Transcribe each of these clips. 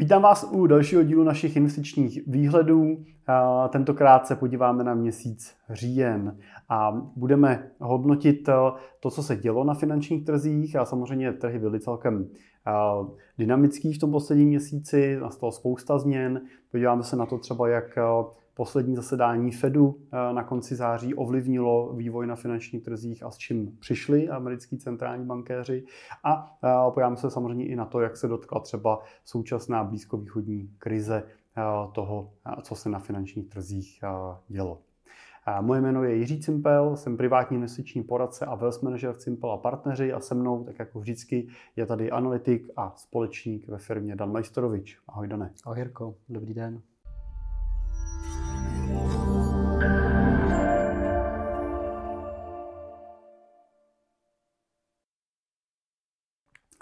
Vítám vás u dalšího dílu našich investičních výhledů. Tentokrát se podíváme na měsíc říjen a budeme hodnotit to, co se dělo na finančních trzích a samozřejmě trhy byly celkem dynamický v tom posledním měsíci, nastalo spousta změn. Podíváme se na to třeba, jak poslední zasedání Fedu eh, na konci září ovlivnilo vývoj na finančních trzích a s čím přišli americký centrální bankéři. A eh, podíváme se samozřejmě i na to, jak se dotkla třeba současná blízkovýchodní krize eh, toho, co se na finančních trzích dělo. Moje jméno je Jiří Cimpel, jsem privátní investiční poradce a wealth manager Cimpel a partneři a se mnou, tak jako vždycky, je tady analytik a společník ve firmě Dan Majstorovič. Ahoj Dane. Ahoj Jirko, dobrý den.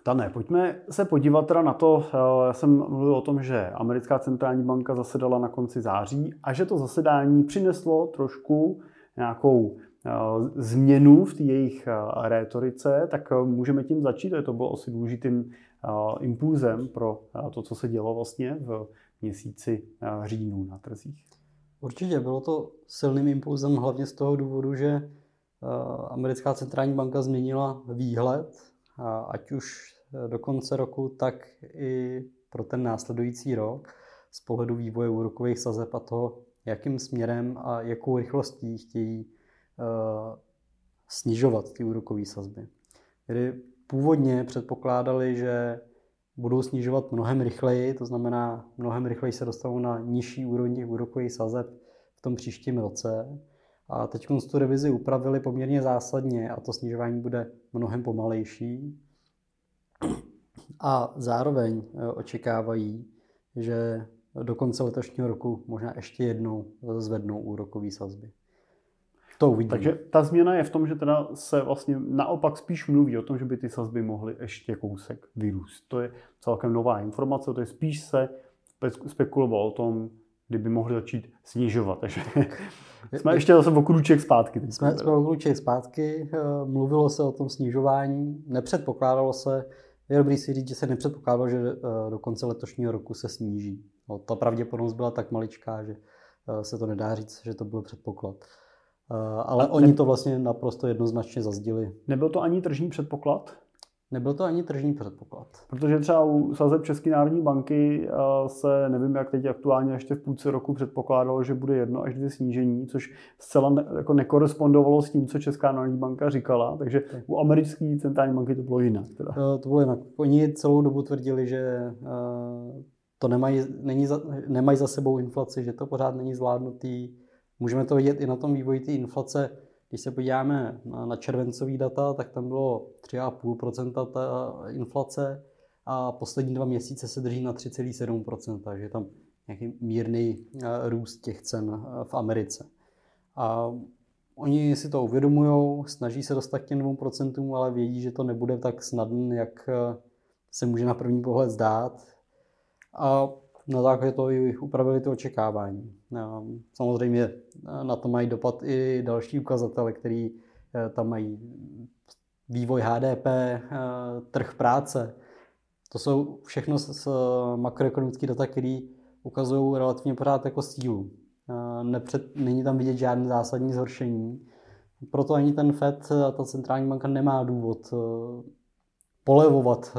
Dane, pojďme se podívat teda na to, eh, já jsem mluvil o tom, že americká centrální banka zasedala na konci září a že to zasedání přineslo trošku nějakou eh, změnu v té jejich eh, rétorice, tak můžeme tím začít. To bylo asi důležitým impulzem pro to, co se dělo vlastně v měsíci říjnu na trzích. Určitě bylo to silným impulzem hlavně z toho důvodu, že americká centrální banka změnila výhled, ať už do konce roku, tak i pro ten následující rok z pohledu vývoje úrokových sazeb a toho, jakým směrem a jakou rychlostí chtějí uh, snižovat ty úrokové sazby. Kdy původně předpokládali, že budou snižovat mnohem rychleji, to znamená mnohem rychleji se dostanou na nižší úroveň těch úrokových sazeb v tom příštím roce. A teď tu revizi upravili poměrně zásadně a to snižování bude mnohem pomalejší. A zároveň eh, očekávají, že do konce letošního roku možná ještě jednou zvednou úrokové sazby. To uvidíme. Takže ta změna je v tom, že teda se vlastně naopak spíš mluví o tom, že by ty sazby mohly ještě kousek vyrůst. To je celkem nová informace, to je spíš se spekulovalo o tom, kdyby mohli začít snižovat. Takže jsme ještě zase o kruček zpátky. Jsme, jsme o kruček zpátky. Eh, mluvilo se o tom snižování. Nepředpokládalo se, je dobrý si říct, že se nepředpokládalo, že eh, do konce letošního roku se sníží. No, ta pravděpodobnost byla tak maličká, že eh, se to nedá říct, že to byl předpoklad. Ale ne, oni to vlastně naprosto jednoznačně zazdili. Nebyl to ani tržní předpoklad? Nebyl to ani tržní předpoklad. Protože třeba u sazeb České národní banky eh, se, nevím jak teď aktuálně, ještě v půlce roku předpokládalo, že bude jedno až dvě snížení, což zcela ne, jako nekorespondovalo s tím, co Česká národní banka říkala. Takže u americké centrální banky to bylo jinak. Teda. To, to bylo jinak. Oni celou dobu tvrdili, že eh, to nemají, není za, nemají za sebou inflaci, že to pořád není zvládnutý. Můžeme to vidět i na tom vývoji té inflace když se podíváme na, červencový data, tak tam bylo 3,5% ta inflace a poslední dva měsíce se drží na 3,7%, takže je tam nějaký mírný eh, růst těch cen eh, v Americe. A oni si to uvědomují, snaží se dostat k těm 2%, ale vědí, že to nebude tak snadné, jak eh, se může na první pohled zdát. A na základě toho upravili to očekávání. Samozřejmě na to mají dopad i další ukazatele, který eh, tam mají vývoj HDP, eh, trh práce. To jsou všechno z makroekonomické data, které ukazují relativně pořád jako sílu. Eh, nepřed, není tam vidět žádné zásadní zhoršení. Proto ani ten FED ta centrální banka nemá důvod polevovat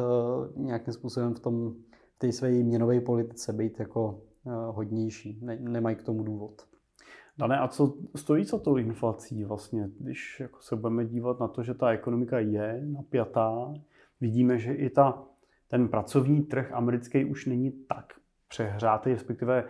nějakým způsobem v tom té své měnové politice být jako eh, hodnější. Ne, nemají k tomu důvod. Dane, a co stojí za tou inflací vlastně, když jako se budeme dívat na to, že ta ekonomika je napjatá, vidíme, že i ta, ten pracovní trh americký už není tak přehrátý, respektive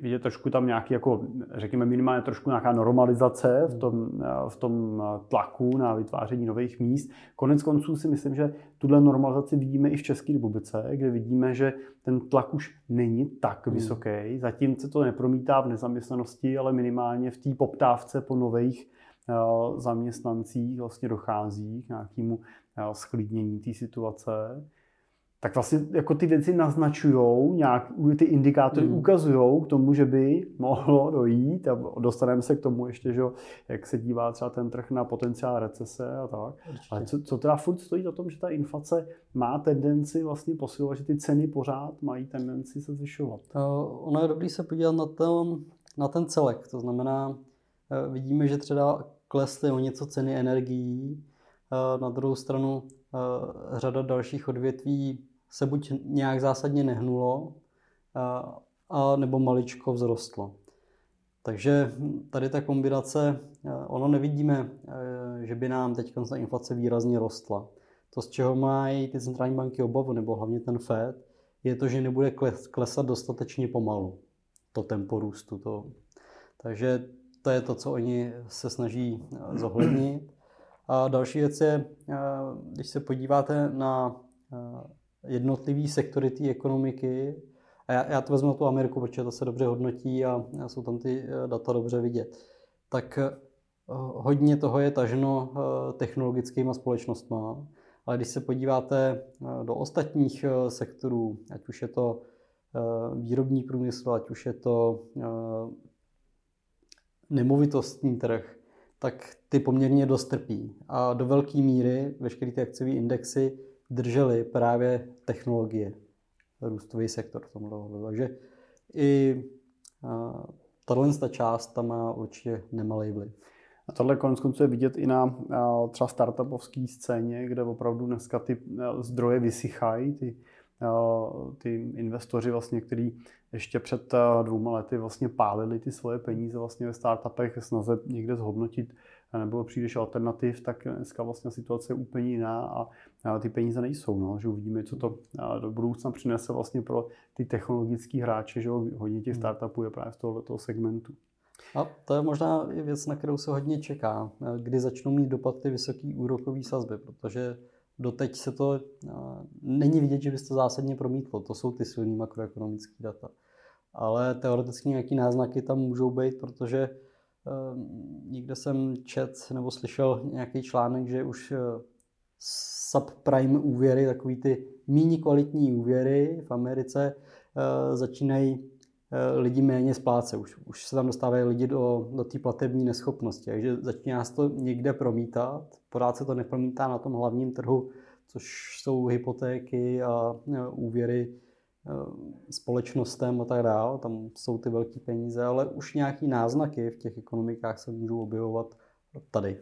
vidět trošku tam nějaký, jako, řekněme minimálně trošku nějaká normalizace v tom, v tom tlaku na vytváření nových míst. Konec konců si myslím, že tuhle normalizaci vidíme i v České republice, kde vidíme, že ten tlak už není tak hmm. vysoký. Zatím se to nepromítá v nezaměstnanosti, ale minimálně v té poptávce po nových zaměstnancích vlastně dochází k nějakému sklidnění té situace. Tak vlastně jako ty věci naznačují, nějak ty indikátory mm. ukazují k tomu, že by mohlo dojít a dostaneme se k tomu ještě, že, jak se dívá třeba ten trh na potenciál recese a tak. Určitě. Ale co, co teda furt stojí za tom, že ta inflace má tendenci vlastně posilovat, že ty ceny pořád mají tendenci se zvyšovat? Uh, ono je dobré se podívat na ten, na ten celek, to znamená, uh, vidíme, že třeba klesly o něco ceny energií, na druhou stranu řada dalších odvětví se buď nějak zásadně nehnulo, a, a nebo maličko vzrostlo. Takže tady ta kombinace, ono nevidíme, že by nám teď ta inflace výrazně rostla. To, z čeho mají ty centrální banky obavu, nebo hlavně ten Fed, je to, že nebude klesat dostatečně pomalu to tempo růstu. To. Takže to je to, co oni se snaží zohlednit. A další věc je, když se podíváte na jednotlivý sektory té ekonomiky, a já, já to vezmu tu Ameriku, protože to se dobře hodnotí a, jsou tam ty eh, data dobře vidět, tak eh, hodně toho je taženo eh, technologickýma společnostmi. Ale když se podíváte do ostatních sektorů, ať už je to výrobní průmysl, ať už je to nemovitostní trh, tak ty poměrně dost trpí. A do velké míry veškeré ty akciové indexy držely právě technologie, růstový sektor v tomhle ohledu. Takže i tahle část tam má určitě nemalý vliv. A tohle konec konců je vidět i na třeba startupovské scéně, kde opravdu dneska ty zdroje vysychají, ty, ty investoři vlastně, kteří ještě před dvouma lety vlastně pálili ty svoje peníze vlastně ve startupech, snaze někde zhodnotit nebo příliš alternativ, tak dneska vlastně situace je úplně jiná a, ty peníze nejsou. No, že uvidíme, co to do budoucna přinese vlastně pro ty technologické hráče, že hodně těch hmm. startupů je právě z tohoto segmentu. A to je možná i věc, na kterou se hodně čeká, kdy začnou mít dopad ty vysoké úrokové sazby, protože doteď se to není vidět, že by to zásadně promítlo. To jsou ty silné makroekonomické data. Ale teoreticky nějaké náznaky tam můžou být, protože Ehm, někde jsem čet nebo slyšel nějaký článek, že už eh, subprime úvěry, takový ty méně kvalitní úvěry v Americe eh, začínají eh, lidi méně splácet. Už, už se tam dostávají lidi do, do té platební neschopnosti, takže začíná se to někde promítat. Pořád se to nepromítá na tom hlavním trhu, což jsou hypotéky a úvěry Eh, společnostem a tak dále, tam jsou ty velké peníze, ale už nějaký náznaky v těch ekonomikách se můžou objevovat tady.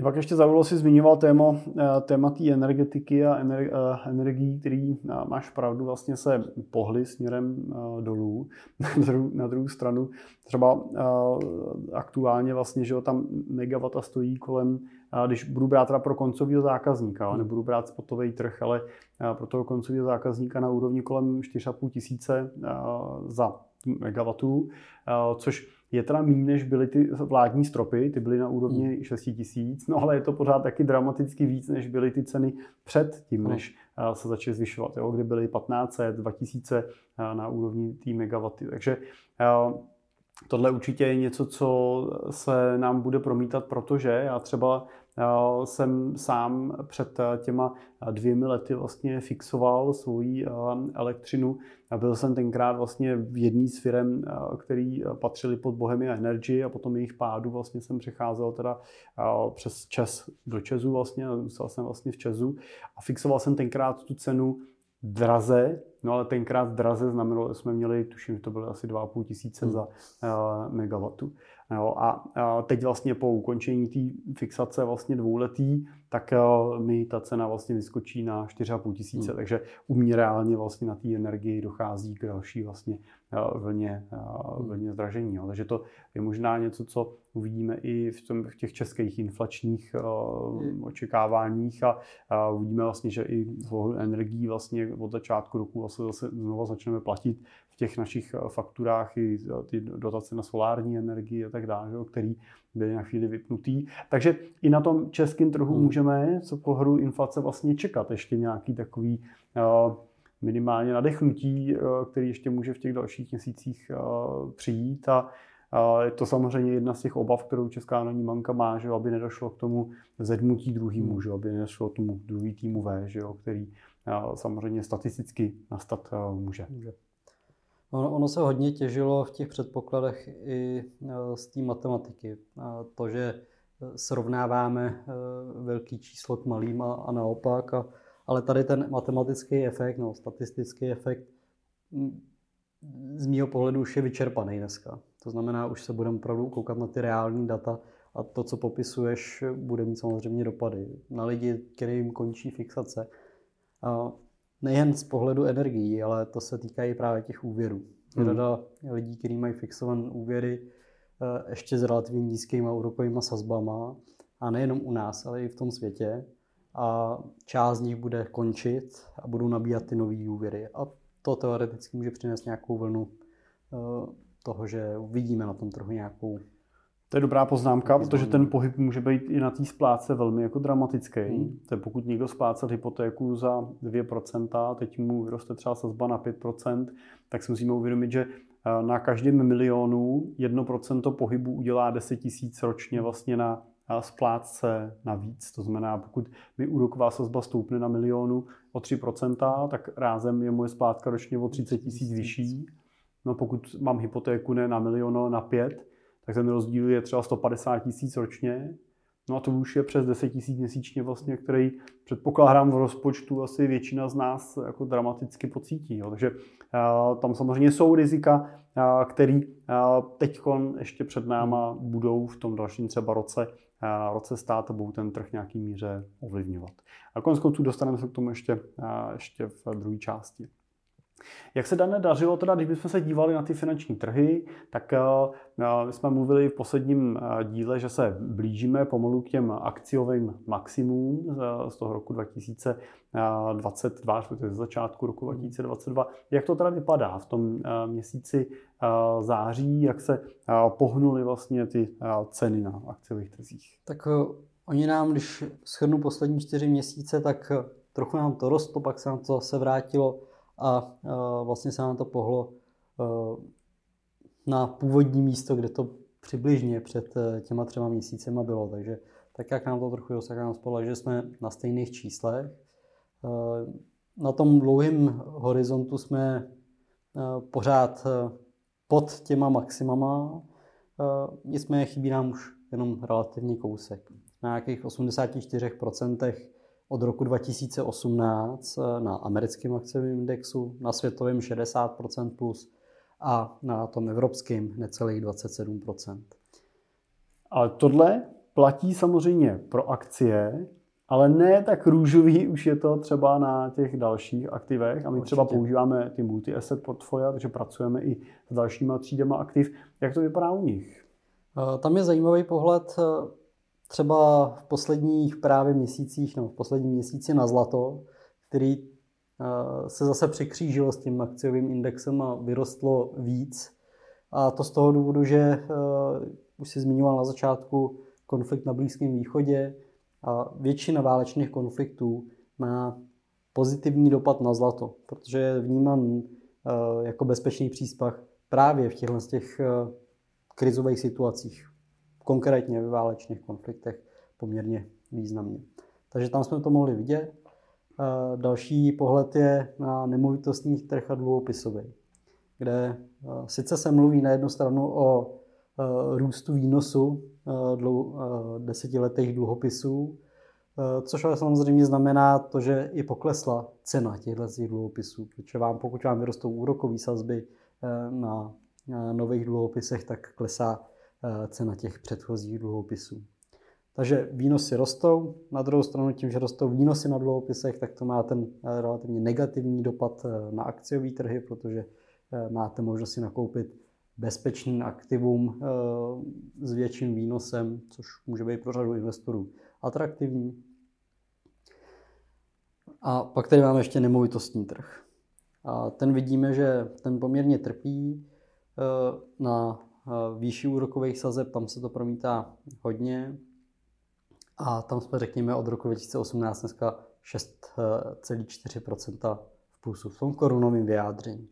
Mě pak ještě zaujalo si zmiňoval téma, eh, téma té energetiky a eh, energií, který máš pravdu, vlastně se pohly směrem dolů. Na druhou stranu třeba aktuálně vlastně, že tam megawata stojí kolem když budu brát teda pro koncového zákazníka, ale nebudu brát spotový trh, ale pro toho koncového zákazníka na úrovni kolem 4,5 tisíce za megawatů, což je teda méně, než byly ty vládní stropy, ty byly na úrovni hmm. 6 tisíc, no ale je to pořád taky dramaticky víc, než byly ty ceny před tím, hmm. než se začaly zvyšovat, jo, kdy byly 1500, 2000 na úrovni té megawaty. Takže tohle určitě je něco, co se nám bude promítat, protože já třeba jsem sám před těma dvěmi lety vlastně fixoval svoji elektřinu. Byl jsem tenkrát vlastně v jedné z firm, který patřili pod Bohemia Energy a potom jejich pádu vlastně jsem přecházel teda přes Čes do Česu vlastně, zůstal jsem vlastně v Česu a fixoval jsem tenkrát tu cenu draze, no ale tenkrát draze znamenalo, že jsme měli, tuším, že to bylo asi 2,5 tisíce hmm. za uh, megawatu. Jo, a, a teď vlastně po ukončení té fixace vlastně dvouletý, tak uh, mi ta cena vlastně vyskočí na 4,5 tisíce, hmm. takže u mě reálně vlastně na té energii dochází k další vlastně uh, vlně, uh, vlně zdražení. Jo. Takže to je možná něco, co uvidíme i v, tom, v těch českých inflačních uh, očekáváních a uh, uvidíme vlastně, že i z energií vlastně od začátku roku vlastně zase znova začneme platit v těch našich fakturách i ty dotace na solární energii a tak dále, který byly na chvíli vypnutý. Takže i na tom českém trhu hmm. můžeme co pohledu inflace vlastně čekat ještě nějaký takový uh, minimálně nadechnutí, uh, který ještě může v těch dalších měsících uh, přijít a je to samozřejmě jedna z těch obav, kterou Česká národní banka má, že aby nedošlo k tomu zedmutí druhýmu, hmm. že aby nedošlo k tomu druhý týmu V, že jo, který samozřejmě statisticky nastat může. Ono, ono se hodně těžilo v těch předpokladech i z té matematiky. To, že srovnáváme velký číslo k malým a, a naopak, a, ale tady ten matematický efekt, no, statistický efekt z mého pohledu už je vyčerpaný dneska. To znamená, už se budeme opravdu koukat na ty reální data a to, co popisuješ, bude mít samozřejmě dopady na lidi, kterým končí fixace. A nejen z pohledu energií, ale to se týká i právě těch úvěrů. Hmm. Řada lidí, kteří mají fixované úvěry eh, ještě s relativně nízkýma úrokovými sazbama, a nejenom u nás, ale i v tom světě. A část z nich bude končit a budou nabíhat ty nové úvěry. A to teoreticky může přinést nějakou vlnu eh, toho, že vidíme na tom trhu nějakou to je dobrá poznámka, protože ten pohyb může být i na té splátce velmi jako dramatický. Hmm. To je pokud někdo splácel hypotéku za 2%, teď mu vyroste třeba sazba na 5%, tak si musíme uvědomit, že eh, na každém milionu 1% pohybu udělá 10 tisíc ročně vlastně na splátce navíc. To znamená, pokud mi úroková sazba stoupne na milionu o 3%, tak rázem je moje splátka ročně o 30 tisíc vyšší. No pokud mám hypotéku ne na milion, na pět, tak ten rozdíl je třeba 150 tisíc ročně. No a to už je přes 10 tisíc měsíčně vlastně, který předpokládám v rozpočtu asi většina z nás jako dramaticky pocítí. Jo. Takže uh, tam samozřejmě jsou rizika, uh, který uh, teď ještě před náma budou v tom dalším třeba roce roce stát a budou ten trh nějaký míře ovlivňovat. A konec konců dostaneme se k tomu ještě, ještě v druhé části. Jak se dané dařilo, teda, když bychom se dívali na ty finanční trhy, tak my jsme mluvili v posledním díle, že se blížíme pomalu k těm akciovým maximům z toho roku 2022, ze začátku roku 2022. Jak to teda vypadá v tom měsíci září, jak se pohnuly vlastně ty ceny na akciových trzích? Tak oni nám, když shrnu poslední čtyři měsíce, tak trochu nám to rostlo, pak se nám to se vrátilo a vlastně se nám to pohlo na původní místo, kde to přibližně před e, těma třema měsícema bylo. Takže tak, jak nám to trochu tak nám spolu, že jsme na stejných číslech. E, na tom dlouhém horizontu jsme e, pořád pod těma maximama, nicméně chybí nám už jenom relativní kousek. Na nějakých 84% od roku 2018 eh, na americkém akciovém indexu, na světovém 60% plus a na tom evropském necelých 27%. Ale tohle platí samozřejmě pro akcie, ale ne tak růžový už je to třeba na těch dalších aktivech a my Určitě. třeba používáme ty multi-asset portfolia, takže pracujeme i s dalšíma třídama aktiv. Jak to vypadá u nich? Eh, tam je zajímavý pohled eh, třeba v posledních právě měsících, no v posledním měsíci na zlato, který eh, se zase překřížilo s tím akciovým indexem a vyrostlo víc. A to z toho důvodu, že uh, už si zmiňoval na začátku konflikt na Blízkém východě a většina válečných konfliktů má pozitivní dopad na zlato, protože je vnímán uh, jako bezpečný příspach právě v těchto těch krizových situacích konkrétně ve válečných konfliktech poměrně významně. Takže tam jsme to mohli vidět. Další pohled je na nemovitostní trh a dluhopisový, kde sice se mluví na jednu stranu o růstu výnosu desetiletých dluhopisů, což ale samozřejmě znamená to, že i poklesla cena těchto dluhopisů, protože vám, pokud vám vyrostou úrokové sazby na nových dluhopisech, tak klesá Eh, cena těch předchozích dluhopisů. Takže výnosy rostou, na druhou stranu tím, že rostou výnosy na dluhopisech, tak to má ten eh, relativně negativní dopad eh, na akciové trhy, protože máte možnost si nakoupit bezpečný aktivum s větším výnosem, což může být pro řadu investorů atraktivní. A pak tady máme ještě nemovitostní trh. A ten vidíme, že ten poměrně trpí na výši úrokových sazeb, tam se to promítá hodně. A tam jsme, řekněme, od roku 2018 dneska 6,4% v plusu v tom korunovém vyjádření.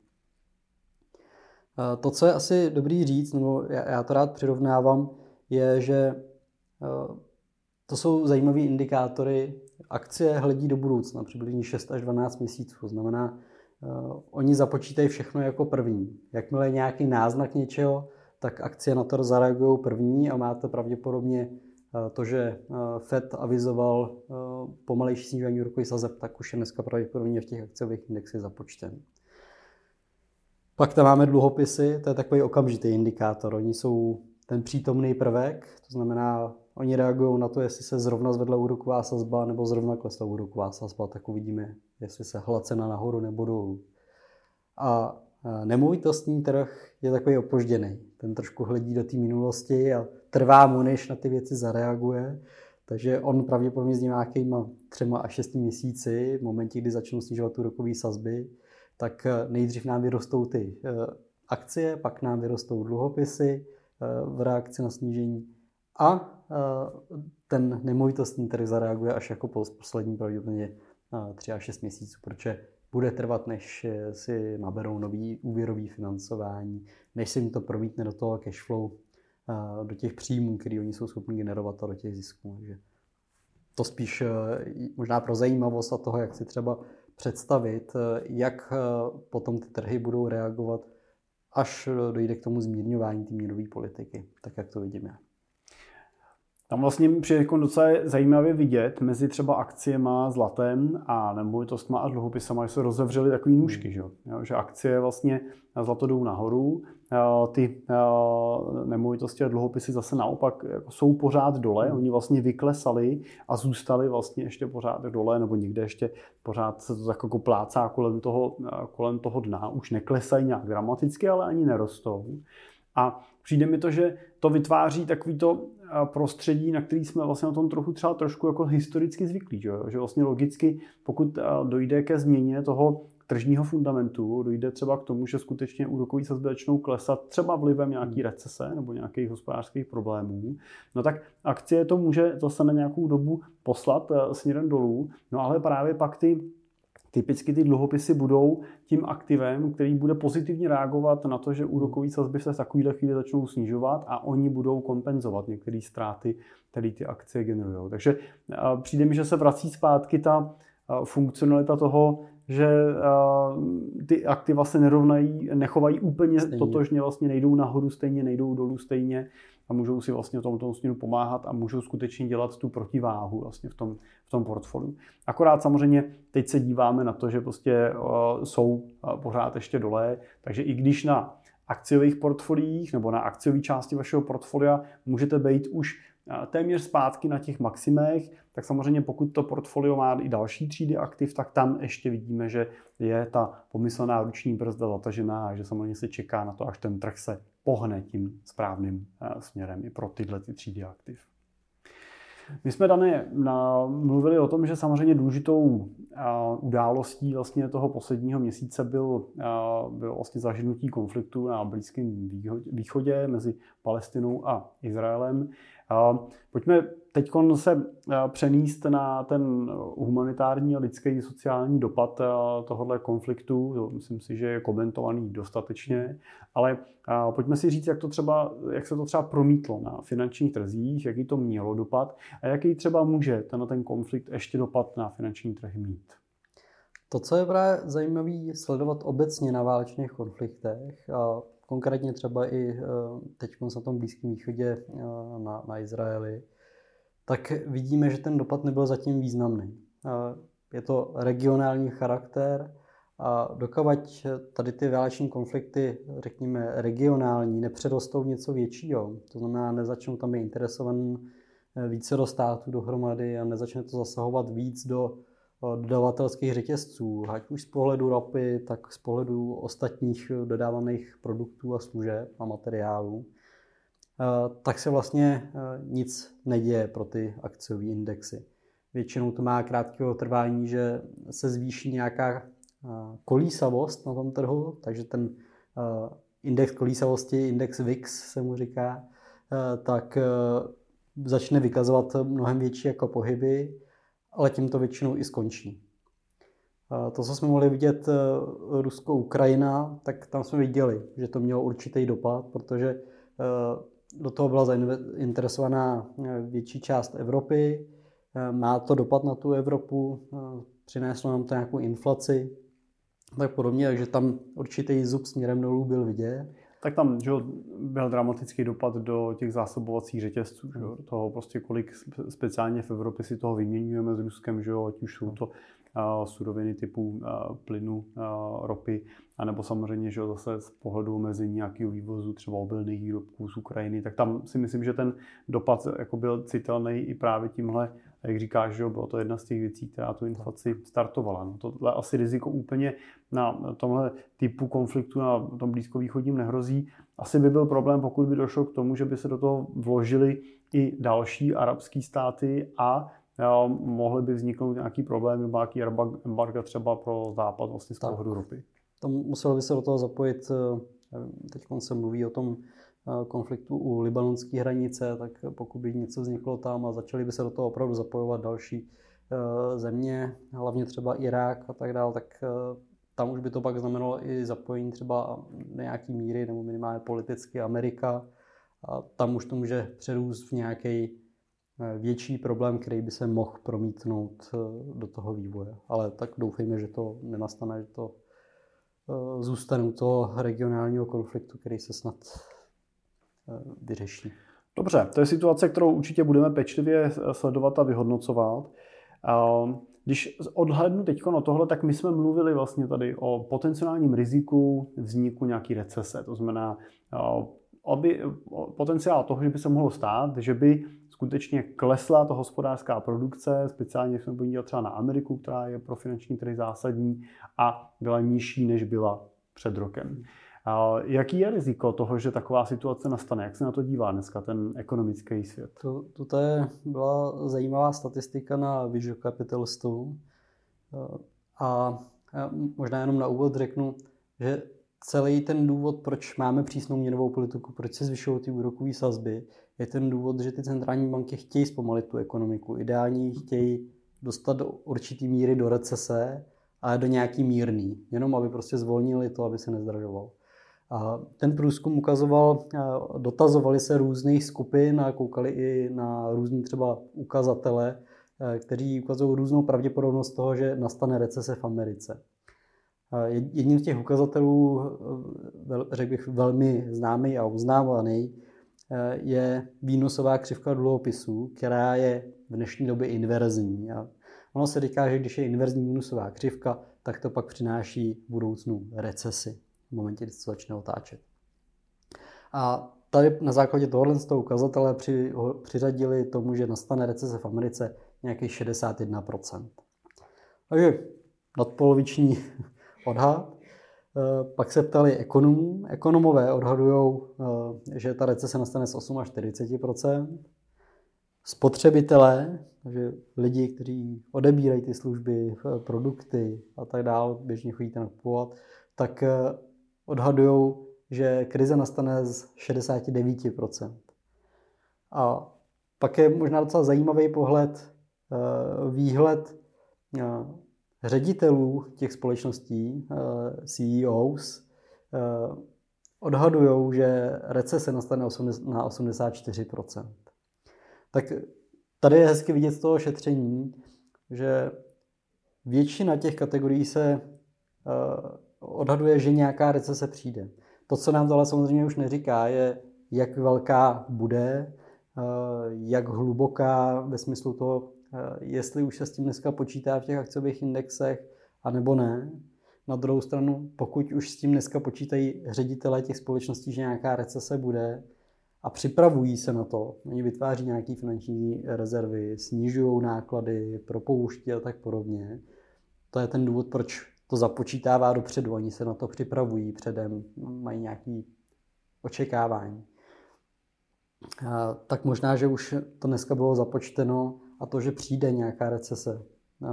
To, co je asi dobrý říct, nebo já to rád přirovnávám, je, že to jsou zajímavé indikátory akcie hledí do budoucna, přibližně 6 až 12 měsíců. To znamená, oni započítají všechno jako první. Jakmile je nějaký náznak něčeho, tak akcie na to zareagují první a máte pravděpodobně uh, to, že uh, Fed avizoval uh, pomalejší snižování úrokových sazeb, tak už je dneska pravděpodobně v těch akciových indexech započten. Pak tam máme dluhopisy, to je takový okamžitý indikátor. Oni jsou ten přítomný prvek, to znamená, oni reagují na to, jestli se zrovna zvedla úroková sazba nebo zrovna klesla úroková sazba, tak uvidíme, jestli se hla cena nahoru nebo dolů. A nemovitostní trh je takový opožděný. Ten trošku hledí do té minulosti a trvá mu, než na ty věci zareaguje. Takže on pravděpodobně s nějakýma třema až šesti měsíci, v momentě, kdy začnou snižovat úrokové sazby, tak nejdřív nám vyrostou ty eh, akcie, pak nám vyrostou dluhopisy, Eh, v reakci na snížení. A eh, ten nemovitostní trh zareaguje až jako poslední pravděpodobně 3 až 6 měsíců, protože bude trvat, než si naberou nový úvěrový financování, než se jim to promítne do toho cash flow, eh, do těch příjmů, které oni jsou schopni generovat a do těch zisků. Takže to spíš možná pro zajímavost a toho, jak si třeba představit, jak potom ty trhy budou reagovat až dojde k tomu zmírňování té měnové politiky, tak jak to vidíme. Tam vlastně přijde jako docela zajímavě vidět mezi třeba akciema, zlatem a nemovitostma a dluhopisama, že se rozevřely takový nůžky, že, že akcie vlastně zlato jdou nahoru, ty nemovitosti a dluhopisy zase naopak jako jsou pořád dole, oni vlastně vyklesali a zůstali vlastně ještě pořád dole, nebo někde ještě pořád se to tak jako plácá kolem toho, kolem toho dna, už neklesají nějak dramaticky, ale ani nerostou. A přijde mi to, že to vytváří takovýto prostředí, na který jsme vlastně na tom trochu třeba trošku jako historicky zvyklí. Že, že vlastně logicky, pokud dojde ke změně toho tržního fundamentu, dojde třeba k tomu, že skutečně úrokový sazby začnou klesat třeba vlivem nějaký recese nebo nějakých hospodářských problémů, no tak akcie to může zase na nějakou dobu poslat směrem dolů, no ale právě pak ty Typicky ty dluhopisy budou tím aktivem, který bude pozitivně reagovat na to, že úrokové sazby se v takovéhle chvíli začnou snižovat a oni budou kompenzovat některé ztráty, které ty akcie generují. Takže přijde mi, že se vrací zpátky ta funkcionalita toho, že ty aktiva se nerovnají, nechovají úplně stejně. totožně, vlastně nejdou nahoru stejně, nejdou dolů stejně a můžou si vlastně v tomto směru pomáhat a můžou skutečně dělat tu protiváhu vlastně v tom, v tom portfoliu. Akorát samozřejmě teď se díváme na to, že prostě uh, jsou uh, pořád ještě dole, takže i když na akciových portfoliích nebo na akciové části vašeho portfolia můžete být už téměř zpátky na těch maximech, tak samozřejmě pokud to portfolio má i další třídy aktiv, tak tam ještě vidíme, že je ta pomyslená ruční brzda zatažená a že samozřejmě se čeká na to, až ten trh se pohne tím správným eh, směrem i pro tyhle ty třídy aktiv. My jsme dané mluvili o tom, že samozřejmě důležitou událostí vlastně toho posledního měsíce byl, byl vlastně zažnutí konfliktu na Blízkém východě mezi Palestinou a Izraelem. Pojďme teď se přenést na ten humanitární a lidský sociální dopad tohohle konfliktu. Myslím si, že je komentovaný dostatečně, ale pojďme si říct, jak, to třeba, jak se to třeba promítlo na finančních trzích, jaký to mělo dopad a jaký třeba může ten, ten konflikt ještě dopad na finanční trhy mít. To, co je právě zajímavé sledovat obecně na válečných konfliktech, konkrétně třeba i eh, teď na tom Blízkém východě eh, na, na Izraeli, tak vidíme, že ten dopad nebyl zatím významný. Eh, je to regionální charakter a dokavať tady ty váleční konflikty, řekněme regionální, nepředostou něco většího, to znamená, nezačnou tam být interesovaný více do států dohromady a nezačne to zasahovat víc do dodavatelských řetězců, ať už z pohledu ropy, tak z pohledu ostatních dodávaných produktů a služeb a materiálů, eh, tak se vlastně eh, nic neděje pro ty akciové indexy. Většinou to má krátkého trvání, že se zvýší nějaká eh, kolísavost na tom trhu, takže ten index kolísavosti, index VIX se mu říká, tak začne vykazovat mnohem větší jako pohyby ale tím to většinou i skončí. To, co jsme mohli vidět e, Rusko-Ukrajina, tak tam jsme viděli, že to mělo určitý dopad, protože e, do toho byla zainteresovaná e, větší část Evropy. má to dopad na tu Evropu, přineslo nám to nějakou inflaci, tak podobně, takže tam určitý zub směrem dolů byl vidět. Tak tam že byl dramatický dopad do těch zásobovacích řetězců, že toho prostě kolik speciálně v Evropě si toho vyměňujeme s Ruskem, že ať už jsou to suroviny typu plynu, ropy, anebo samozřejmě, že zase z pohledu omezení nějakého vývozu třeba obilných výrobků z Ukrajiny, tak tam si myslím, že ten dopad jako byl citelný i právě tímhle, jak říkáš, že bylo to jedna z těch věcí, která tu inflaci startovala. No, tohle asi riziko úplně na tomhle typu konfliktu na tom blízkovýchodním nehrozí. Asi by byl problém, pokud by došlo k tomu, že by se do toho vložili i další arabské státy a jo, mohly by vzniknout nějaký problém nebo nějaký embarga třeba pro západ vlastně z pohledu ropy. Tam muselo by se do toho zapojit, eh, teď se mluví o tom eh, konfliktu u libanonské hranice, tak pokud by něco vzniklo tam a začali by se do toho opravdu zapojovat další eh, země, hlavně třeba Irák a tak dále, tak tam už by to pak znamenalo i zapojení třeba nějaký míry nebo minimálně politicky Amerika. A tam už to může přerůst v nějaký větší problém, který by se mohl promítnout eh, do toho vývoje. Ale tak doufejme, že to nenastane, že to eh, zůstane u toho regionálního konfliktu, který se snad vyřeší. Dobře, to je situace, kterou určitě budeme pečlivě sledovat a vyhodnocovat. Když odhlednu teď na tohle, tak my jsme mluvili vlastně tady o potenciálním riziku vzniku nějaký recese. To znamená, aby, potenciál toho, že by se mohlo stát, že by skutečně klesla ta hospodářská produkce, speciálně jsme podívat třeba na Ameriku, která je pro finanční trhy zásadní a byla nižší, než byla před rokem. Jaký je riziko toho, že taková situace nastane? Jak se na to dívá dneska ten ekonomický svět? To, to je byla zajímavá statistika na Visual Capitalistu. A možná jenom na úvod řeknu, že celý ten důvod, proč máme přísnou měnovou politiku, proč se zvyšují ty úrokové sazby, je ten důvod, že ty centrální banky chtějí zpomalit tu ekonomiku. Ideální chtějí dostat do určitý míry do recese, ale do nějaký mírný, jenom aby prostě zvolnili to, aby se nezdražoval. A ten průzkum ukazoval, dotazovali se různých skupin a koukali i na různý třeba ukazatele, kteří ukazují různou pravděpodobnost toho, že nastane recese v Americe. Jedním z těch ukazatelů, řekl bych, velmi známý a uznávaný, je výnosová křivka dluhopisů, která je v dnešní době inverzní. A ono se říká, že když je inverzní výnosová křivka, tak to pak přináší v budoucnu recesi v momentě, kdy se začne otáčet. A tady na základě tohohle z toho ukazatele při, přiřadili tomu, že nastane recese v Americe nějakých 61%. Takže nadpoloviční odhad. Eh, pak se ptali ekonomů. Ekonomové odhadují, eh, že ta recese nastane z 8 až 40 Spotřebitelé, takže lidi, kteří odebírají ty služby, eh, produkty a tak dále, běžně chodíte nakupovat, tak odhadují, že krize nastane z 69% A pak je možná docela zajímavý pohled, výhled ředitelů těch společností, eh, CEOs, eh, odhadují, že recese nastane na 84%. Tak tady je hezky vidět z toho šetření, že většina těch kategorií se eh, odhaduje, že nějaká recese přijde. To, co nám to ale samozřejmě už neříká, je, jak velká bude, jak hluboká ve smyslu toho, jestli už se s tím dneska počítá v těch akciových indexech, anebo ne. Na druhou stranu, pokud už s tím dneska počítají ředitelé těch společností, že nějaká recese bude a připravují se na to, oni vytváří nějaké finanční rezervy, snižují náklady, propouští a tak podobně, to je ten důvod, proč to započítává dopředu. Oni se na to připravují předem, mají nějaké očekávání. A tak možná, že už to dneska bylo započteno a to, že přijde nějaká recese, eh,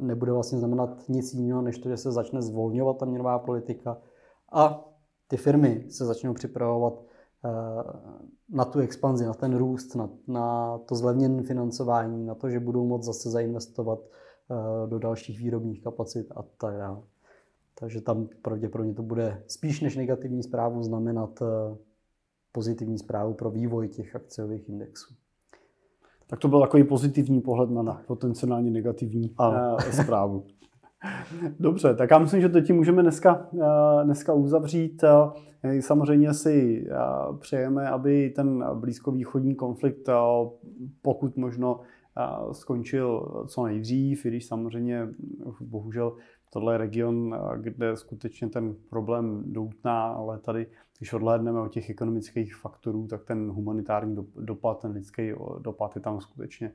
nebude vlastně znamenat nic jiného, než to, že se začne zvolňovat ta měnová politika a ty firmy se začnou připravovat eh, na tu expanzi, na ten růst, na, na to zlevněné financování, na to, že budou moct zase zainvestovat eh, do dalších výrobních kapacit a tak dále. Takže tam pravděpodobně to bude spíš než negativní zprávu znamenat pozitivní zprávu pro vývoj těch akciových indexů. Tak to byl takový pozitivní pohled na potenciálně negativní ano. zprávu. Dobře, tak já myslím, že to tím můžeme dneska, dneska uzavřít. Samozřejmě si přejeme, aby ten blízkovýchodní konflikt pokud možno skončil co nejdřív, i když samozřejmě bohužel tohle je region, kde skutečně ten problém doutná, ale tady, když odhlédneme od těch ekonomických faktorů, tak ten humanitární dopad, ten lidský dopad je tam skutečně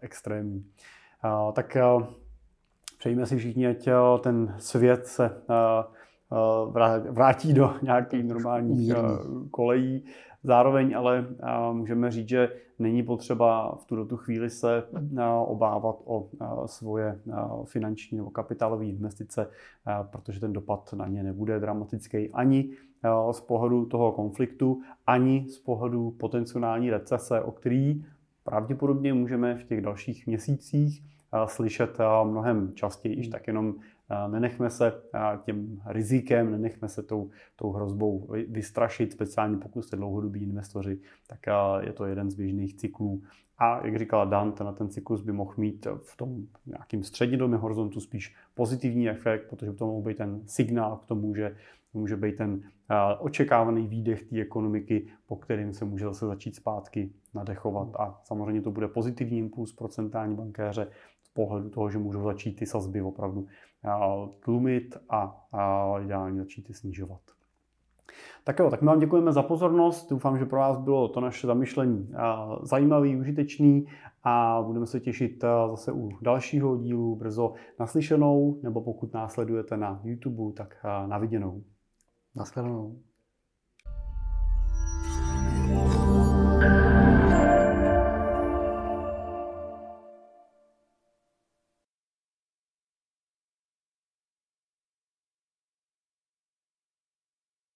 extrémní. Tak přejíme si všichni, ať ten svět se vrátí do nějakých normálních kolejí. Zároveň ale můžeme říct, že není potřeba v tuto chvíli se obávat o svoje finanční nebo kapitálové investice, protože ten dopad na ně nebude dramatický ani z pohledu toho konfliktu, ani z pohledu potenciální recese, o který pravděpodobně můžeme v těch dalších měsících slyšet mnohem častěji, již tak jenom nenechme se tím rizikem, nenechme se tou, tou hrozbou vystrašit, speciálně pokud jste dlouhodobí investoři, tak je to jeden z běžných cyklů. A jak říkala Dan, ten, ten cyklus by mohl mít v tom nějakým střednědobém horizontu spíš pozitivní efekt, protože to mohl být ten signál k tomu, že může být ten očekávaný výdech té ekonomiky, po kterým se může zase začít zpátky nadechovat. A samozřejmě to bude pozitivní impuls pro centrální bankéře pohledu toho, že můžou začít ty sazby opravdu tlumit a, ideálně začít je snižovat. Tak jo, tak my vám děkujeme za pozornost. Doufám, že pro vás bylo to naše zamyšlení zajímavý, užitečný a budeme se těšit zase u dalšího dílu brzo naslyšenou, nebo pokud následujete na YouTube, tak na viděnou. Naschledanou.